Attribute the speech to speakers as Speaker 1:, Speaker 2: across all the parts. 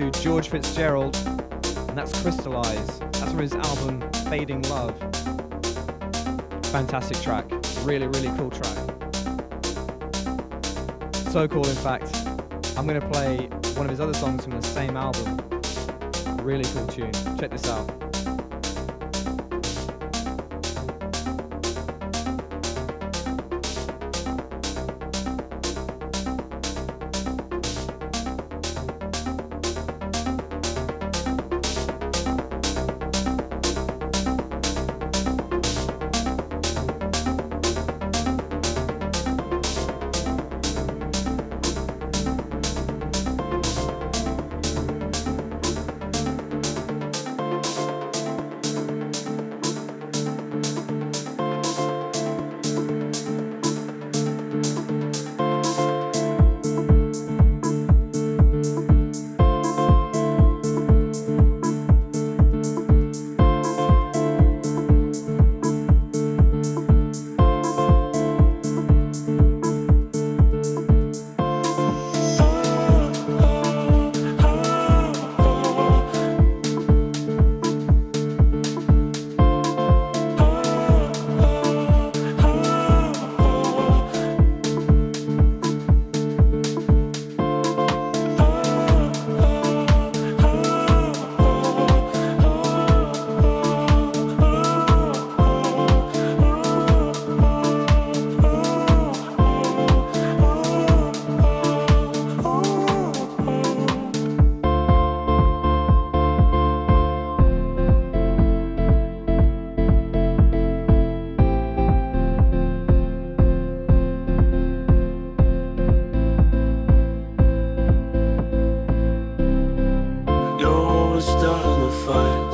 Speaker 1: to George Fitzgerald, and that's Crystallize. That's from his album Fading Love. Fantastic track. Really, really cool track. So cool, in fact. I'm going to play one of his other songs from the same album. Really cool tune. Check this out. find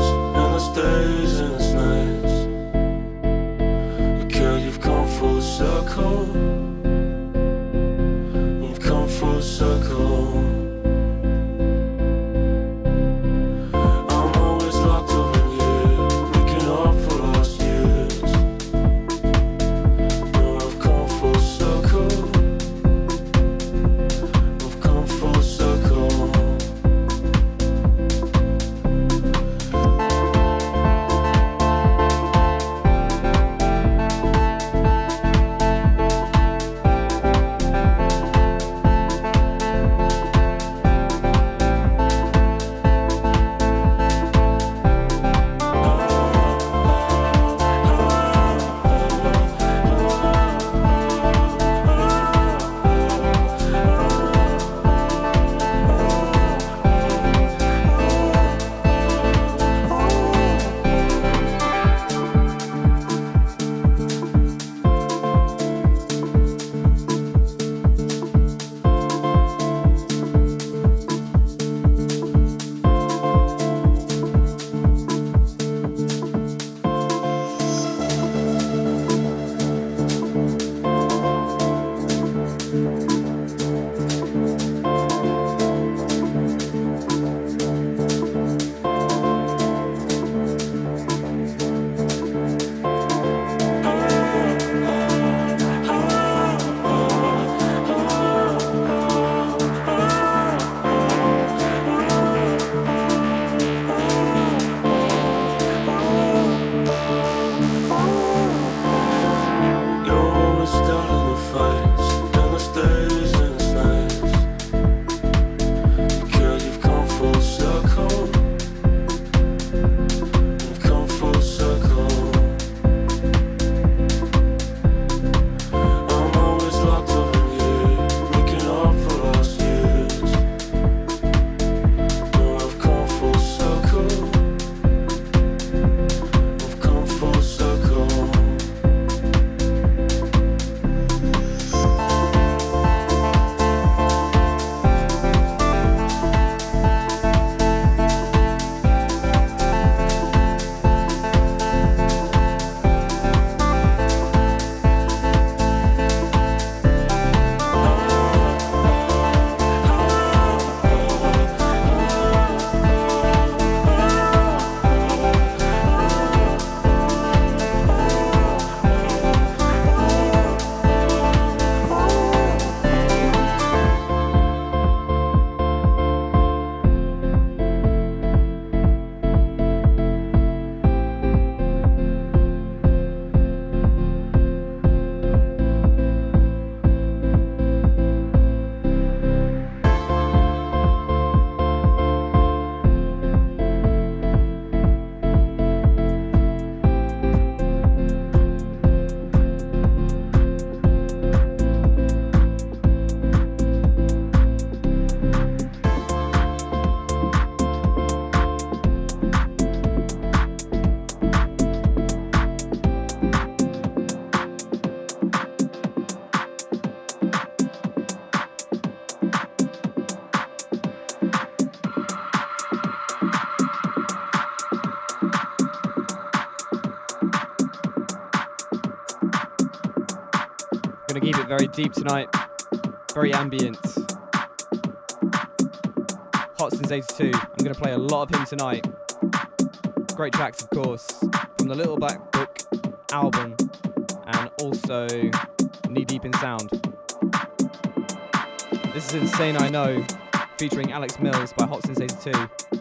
Speaker 1: It very deep tonight, very ambient. Hot Since 82. I'm gonna play a lot of him tonight. Great tracks, of course, from the Little Black Book album and also Knee Deep in Sound. This is Insane I Know, featuring Alex Mills by Hot Since 82.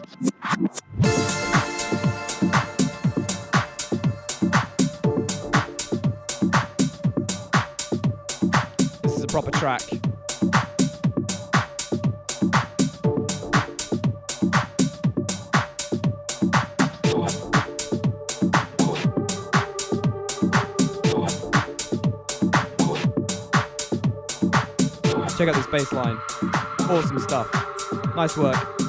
Speaker 1: Track. Check out this bass line. Awesome stuff. Nice work.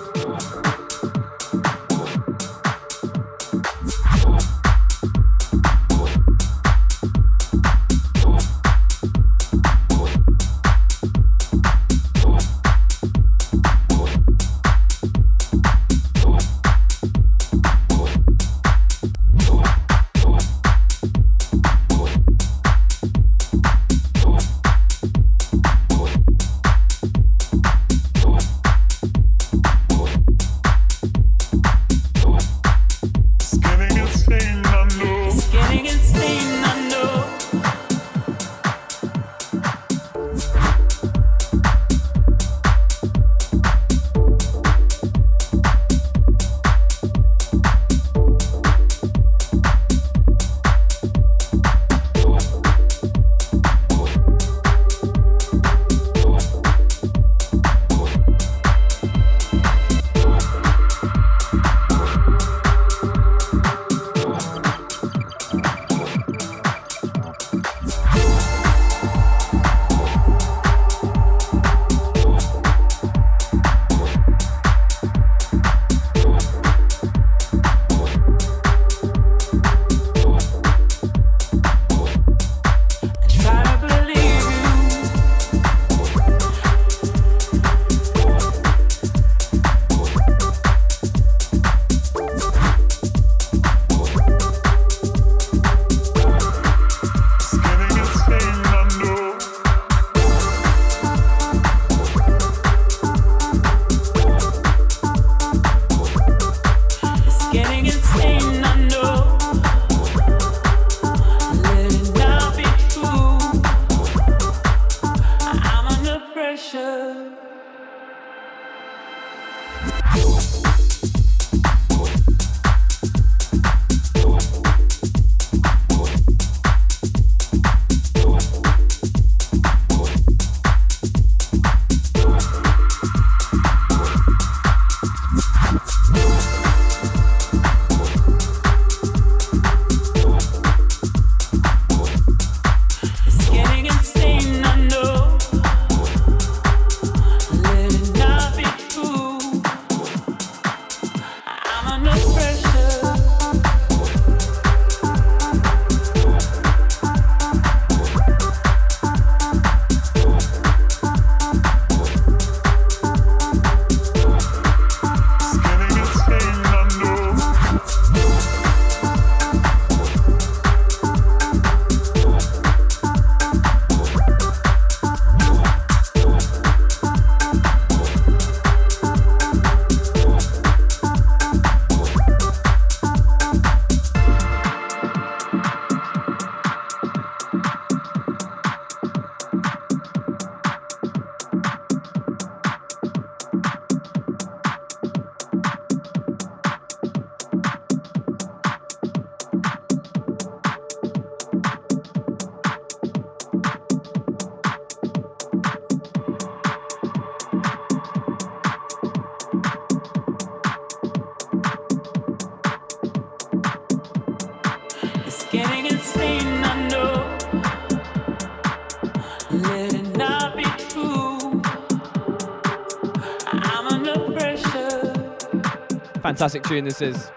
Speaker 1: Fantastic tune this is.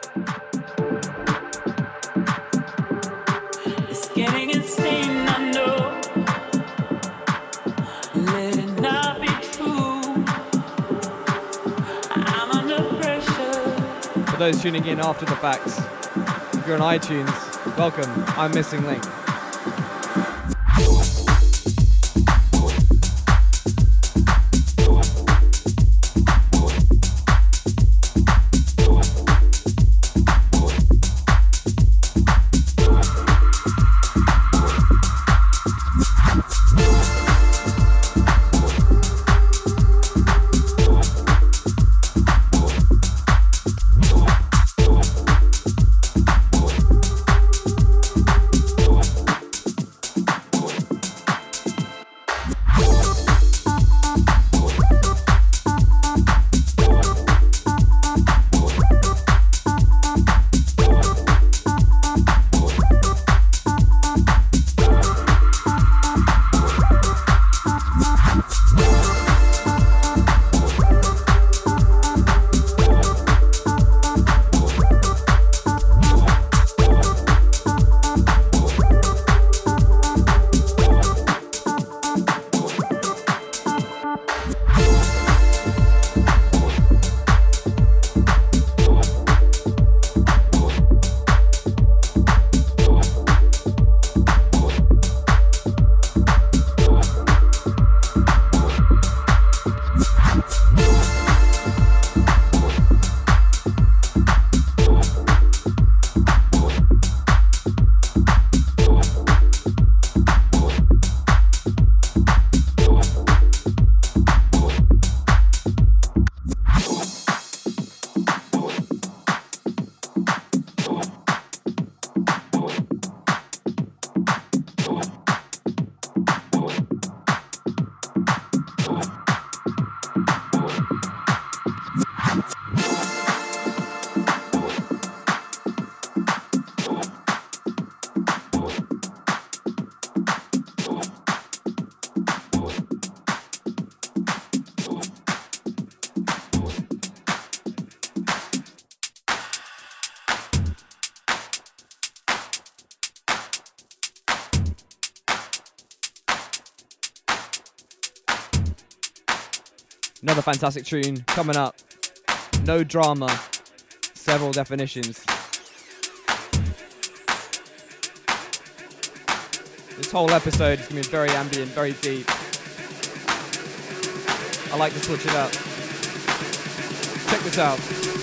Speaker 2: It's getting insane, I know. Let it not be true. I'm under pressure.
Speaker 1: For those tuning in after the fact, if you're on iTunes, welcome. I'm Missing Link. Fantastic tune coming up. No drama, several definitions. This whole episode is going to be very ambient, very deep. I like to switch it up. Check this out.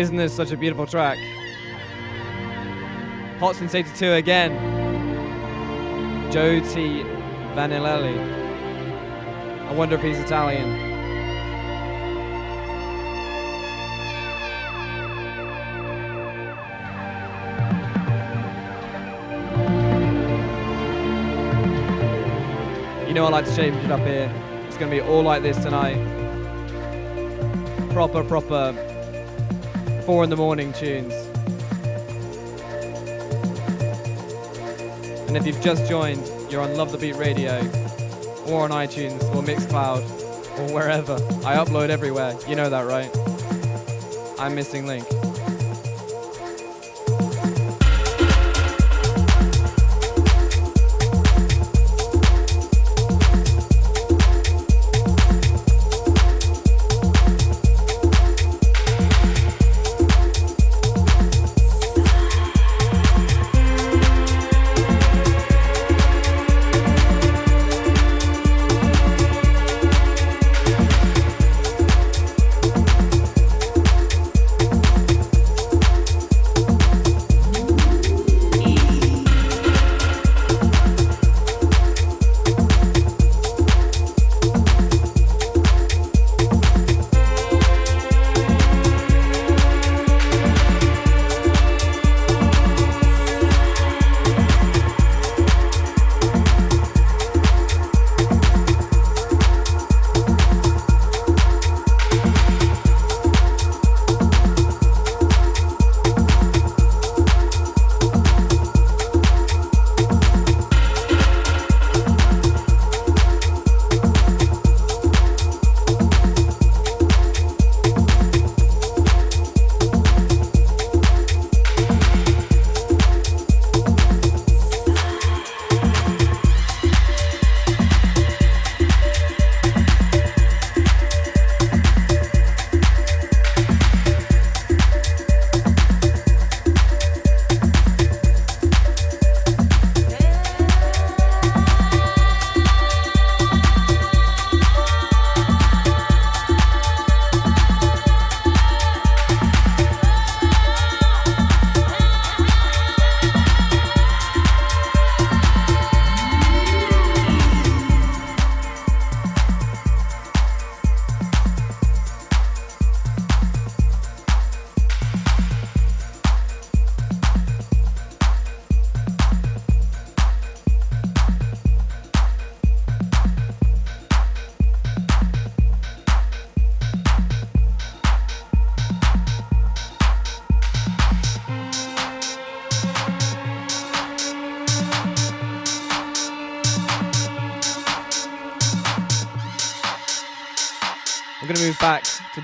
Speaker 1: Isn't this such a beautiful track? Hot Since 82 again. Joe T. Vannelli. I wonder if he's Italian. You know I like to change it up here. It's gonna be all like this tonight. Proper, proper four in the morning tunes. And if you've just joined, you're on Love the Beat Radio, or on iTunes, or Mixcloud, or wherever. I upload everywhere. You know that, right? I'm missing link.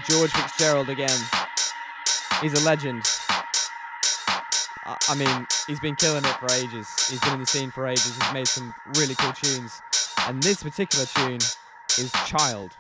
Speaker 1: George Fitzgerald again. He's a legend. I, I mean, he's been killing it for ages. He's been in the scene for ages. He's made some really cool tunes. And this particular tune is Child.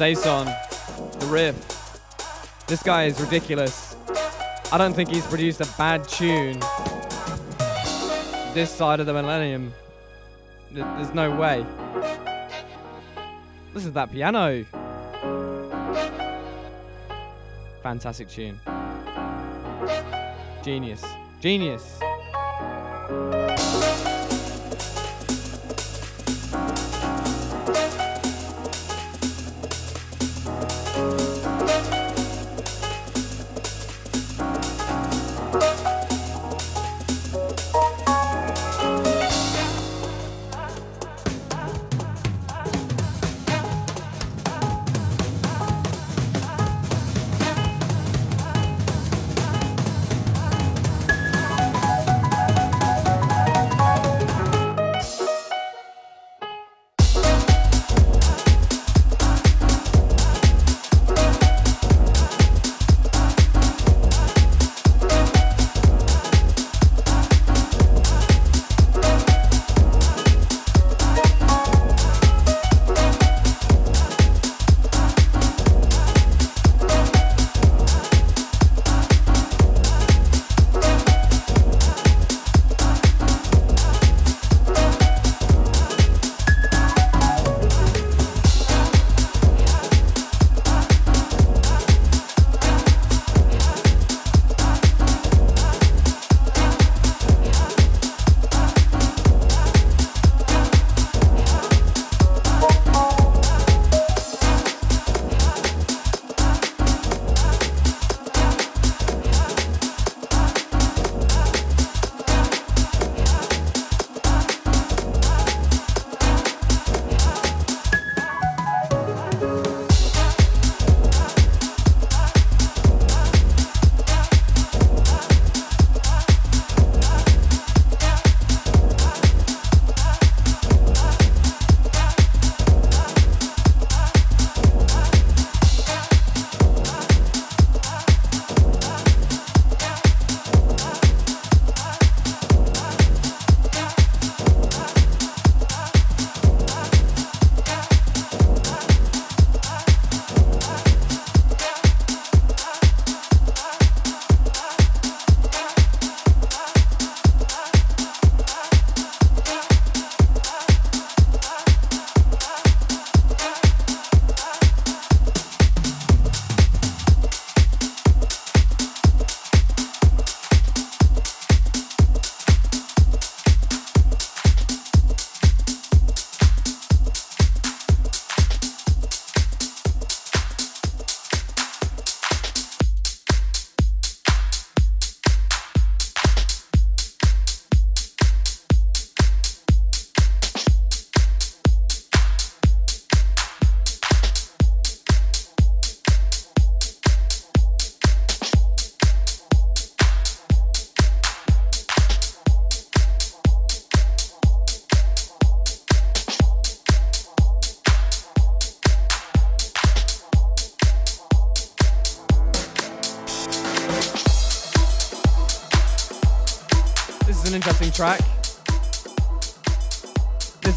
Speaker 1: Saison, the riff. This guy is ridiculous. I don't think he's produced a bad tune this side of the millennium. There's no way. Listen to that piano. Fantastic tune. Genius. Genius.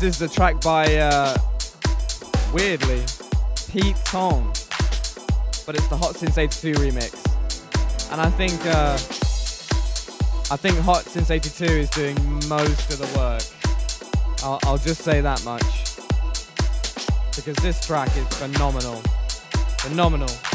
Speaker 1: Is the track by, uh, weirdly, Pete Tong, but it's the Hot Since 82 remix. And I think, uh,
Speaker 3: I think Hot Since 82 is doing most of the work. I'll, I'll just say that much. Because this track is phenomenal. Phenomenal.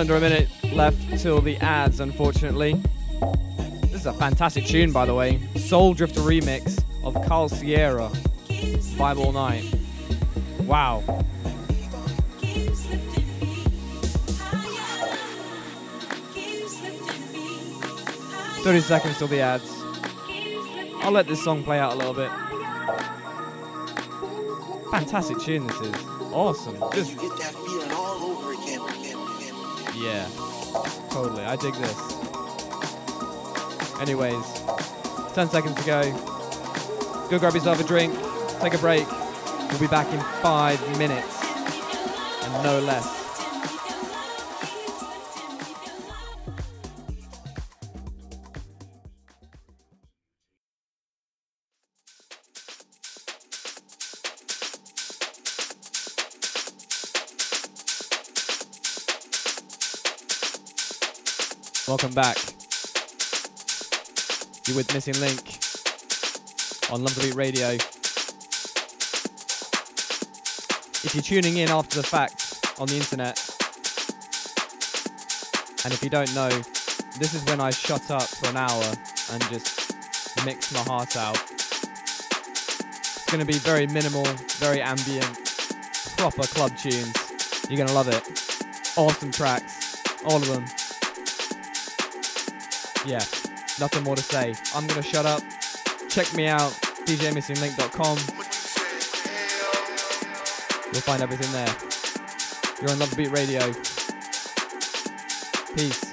Speaker 1: Under a minute left till the ads, unfortunately. This is a fantastic tune, by the way. Soul Drifter remix of Carl Sierra, Five All Night. Wow. Thirty seconds till the ads. I'll let this song play out a little bit. Fantastic tune this is. Awesome. Just I dig this. Anyways, 10 seconds to go. Go grab yourself a drink, take a break. We'll be back in five minutes. And no less. Welcome back. You're with Missing Link on Love the Beat Radio. If you're tuning in after the fact on the internet, and if you don't know, this is when I shut up for an hour and just mix my heart out. It's going to be very minimal, very ambient, proper club tunes. You're going to love it. Awesome tracks, all of them yeah, nothing more to say. I'm gonna shut up. Check me out, djmissinglink.com. You'll find everything there. You're on Love Beat Radio. Peace.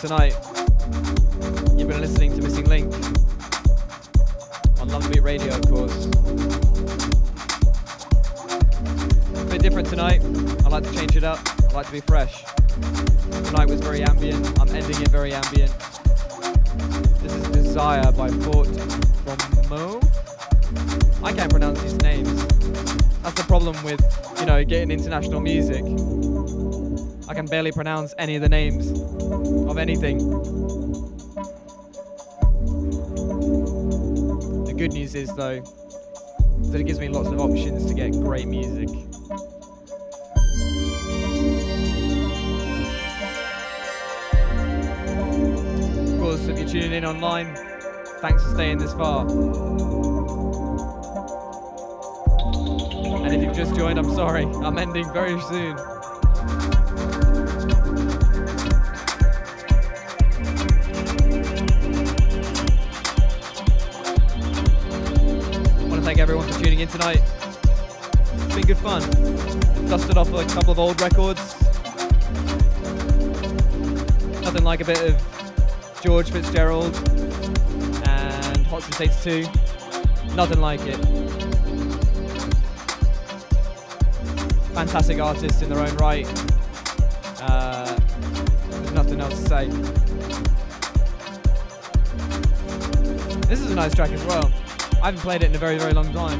Speaker 1: Tonight. Barely pronounce any of the names of anything. The good news is, though, that it gives me lots of options to get great music. Of course, if you're tuning in online, thanks for staying this far. And if you've just joined, I'm sorry. I'm ending very soon. In tonight. It's been good fun. Dusted off a couple of old records. Nothing like a bit of George Fitzgerald and Hot Since 82. Nothing like it. Fantastic artists in their own right. Uh, there's nothing else to say. This is a nice track as well. I haven't played it in a very, very long time.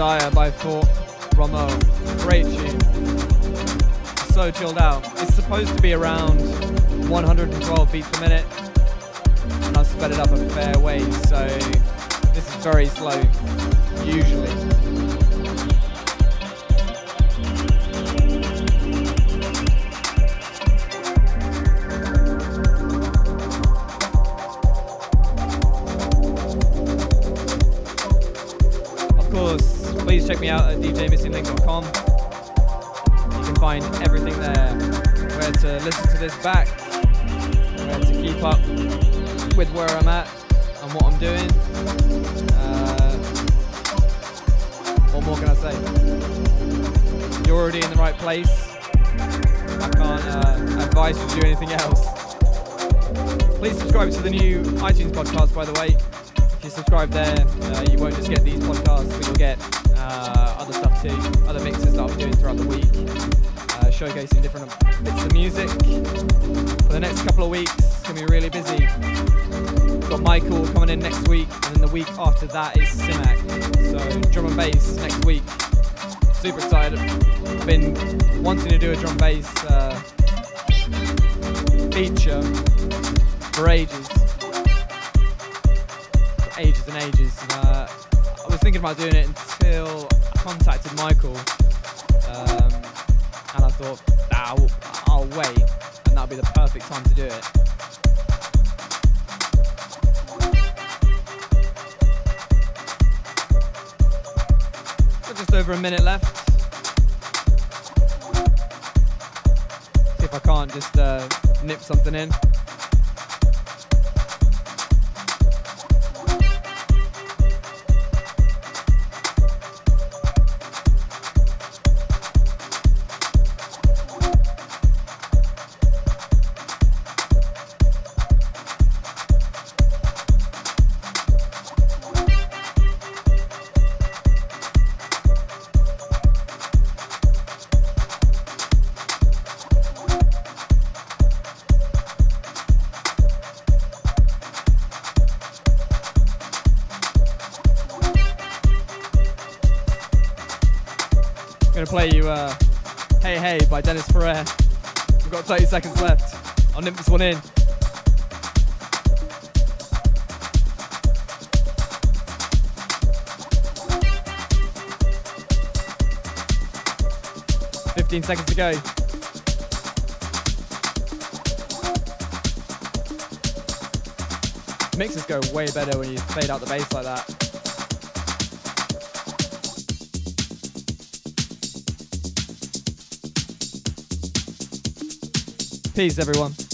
Speaker 1: Desire by Fort Romeau. Great tune. So chilled out. It's supposed to be around 112 beats per minute. And I've sped it up a fair way, so this is very slow, usually. Check me out at djmissinglink.com. You can find everything there. Where to listen to this back, where to keep up with where I'm at and what I'm doing. Uh, what more can I say? You're already in the right place. I can't uh, advise you to do anything else. Please subscribe to the new iTunes podcast, by the way. If you subscribe there, uh, you won't just get these podcasts, but you'll get uh, other mixes that I'll be doing throughout the week, uh, showcasing different bits of music. For the next couple of weeks, it's going to be really busy. Got Michael coming in next week, and then the week after that is Simac. So drum and bass next week. Super excited. I've been wanting to do a drum and bass uh, feature for ages ages and ages. And, uh, I was thinking about doing it until I contacted Michael, um, and I thought, ah, I'll, I'll wait, and that'll be the perfect time to do it. Just over a minute left. See if I can't just uh, nip something in. By Dennis Ferrer. We've got 30 seconds left. I'll nip this one in. Fifteen seconds to go. Mixes go way better when you fade out the bass like that. Peace, everyone.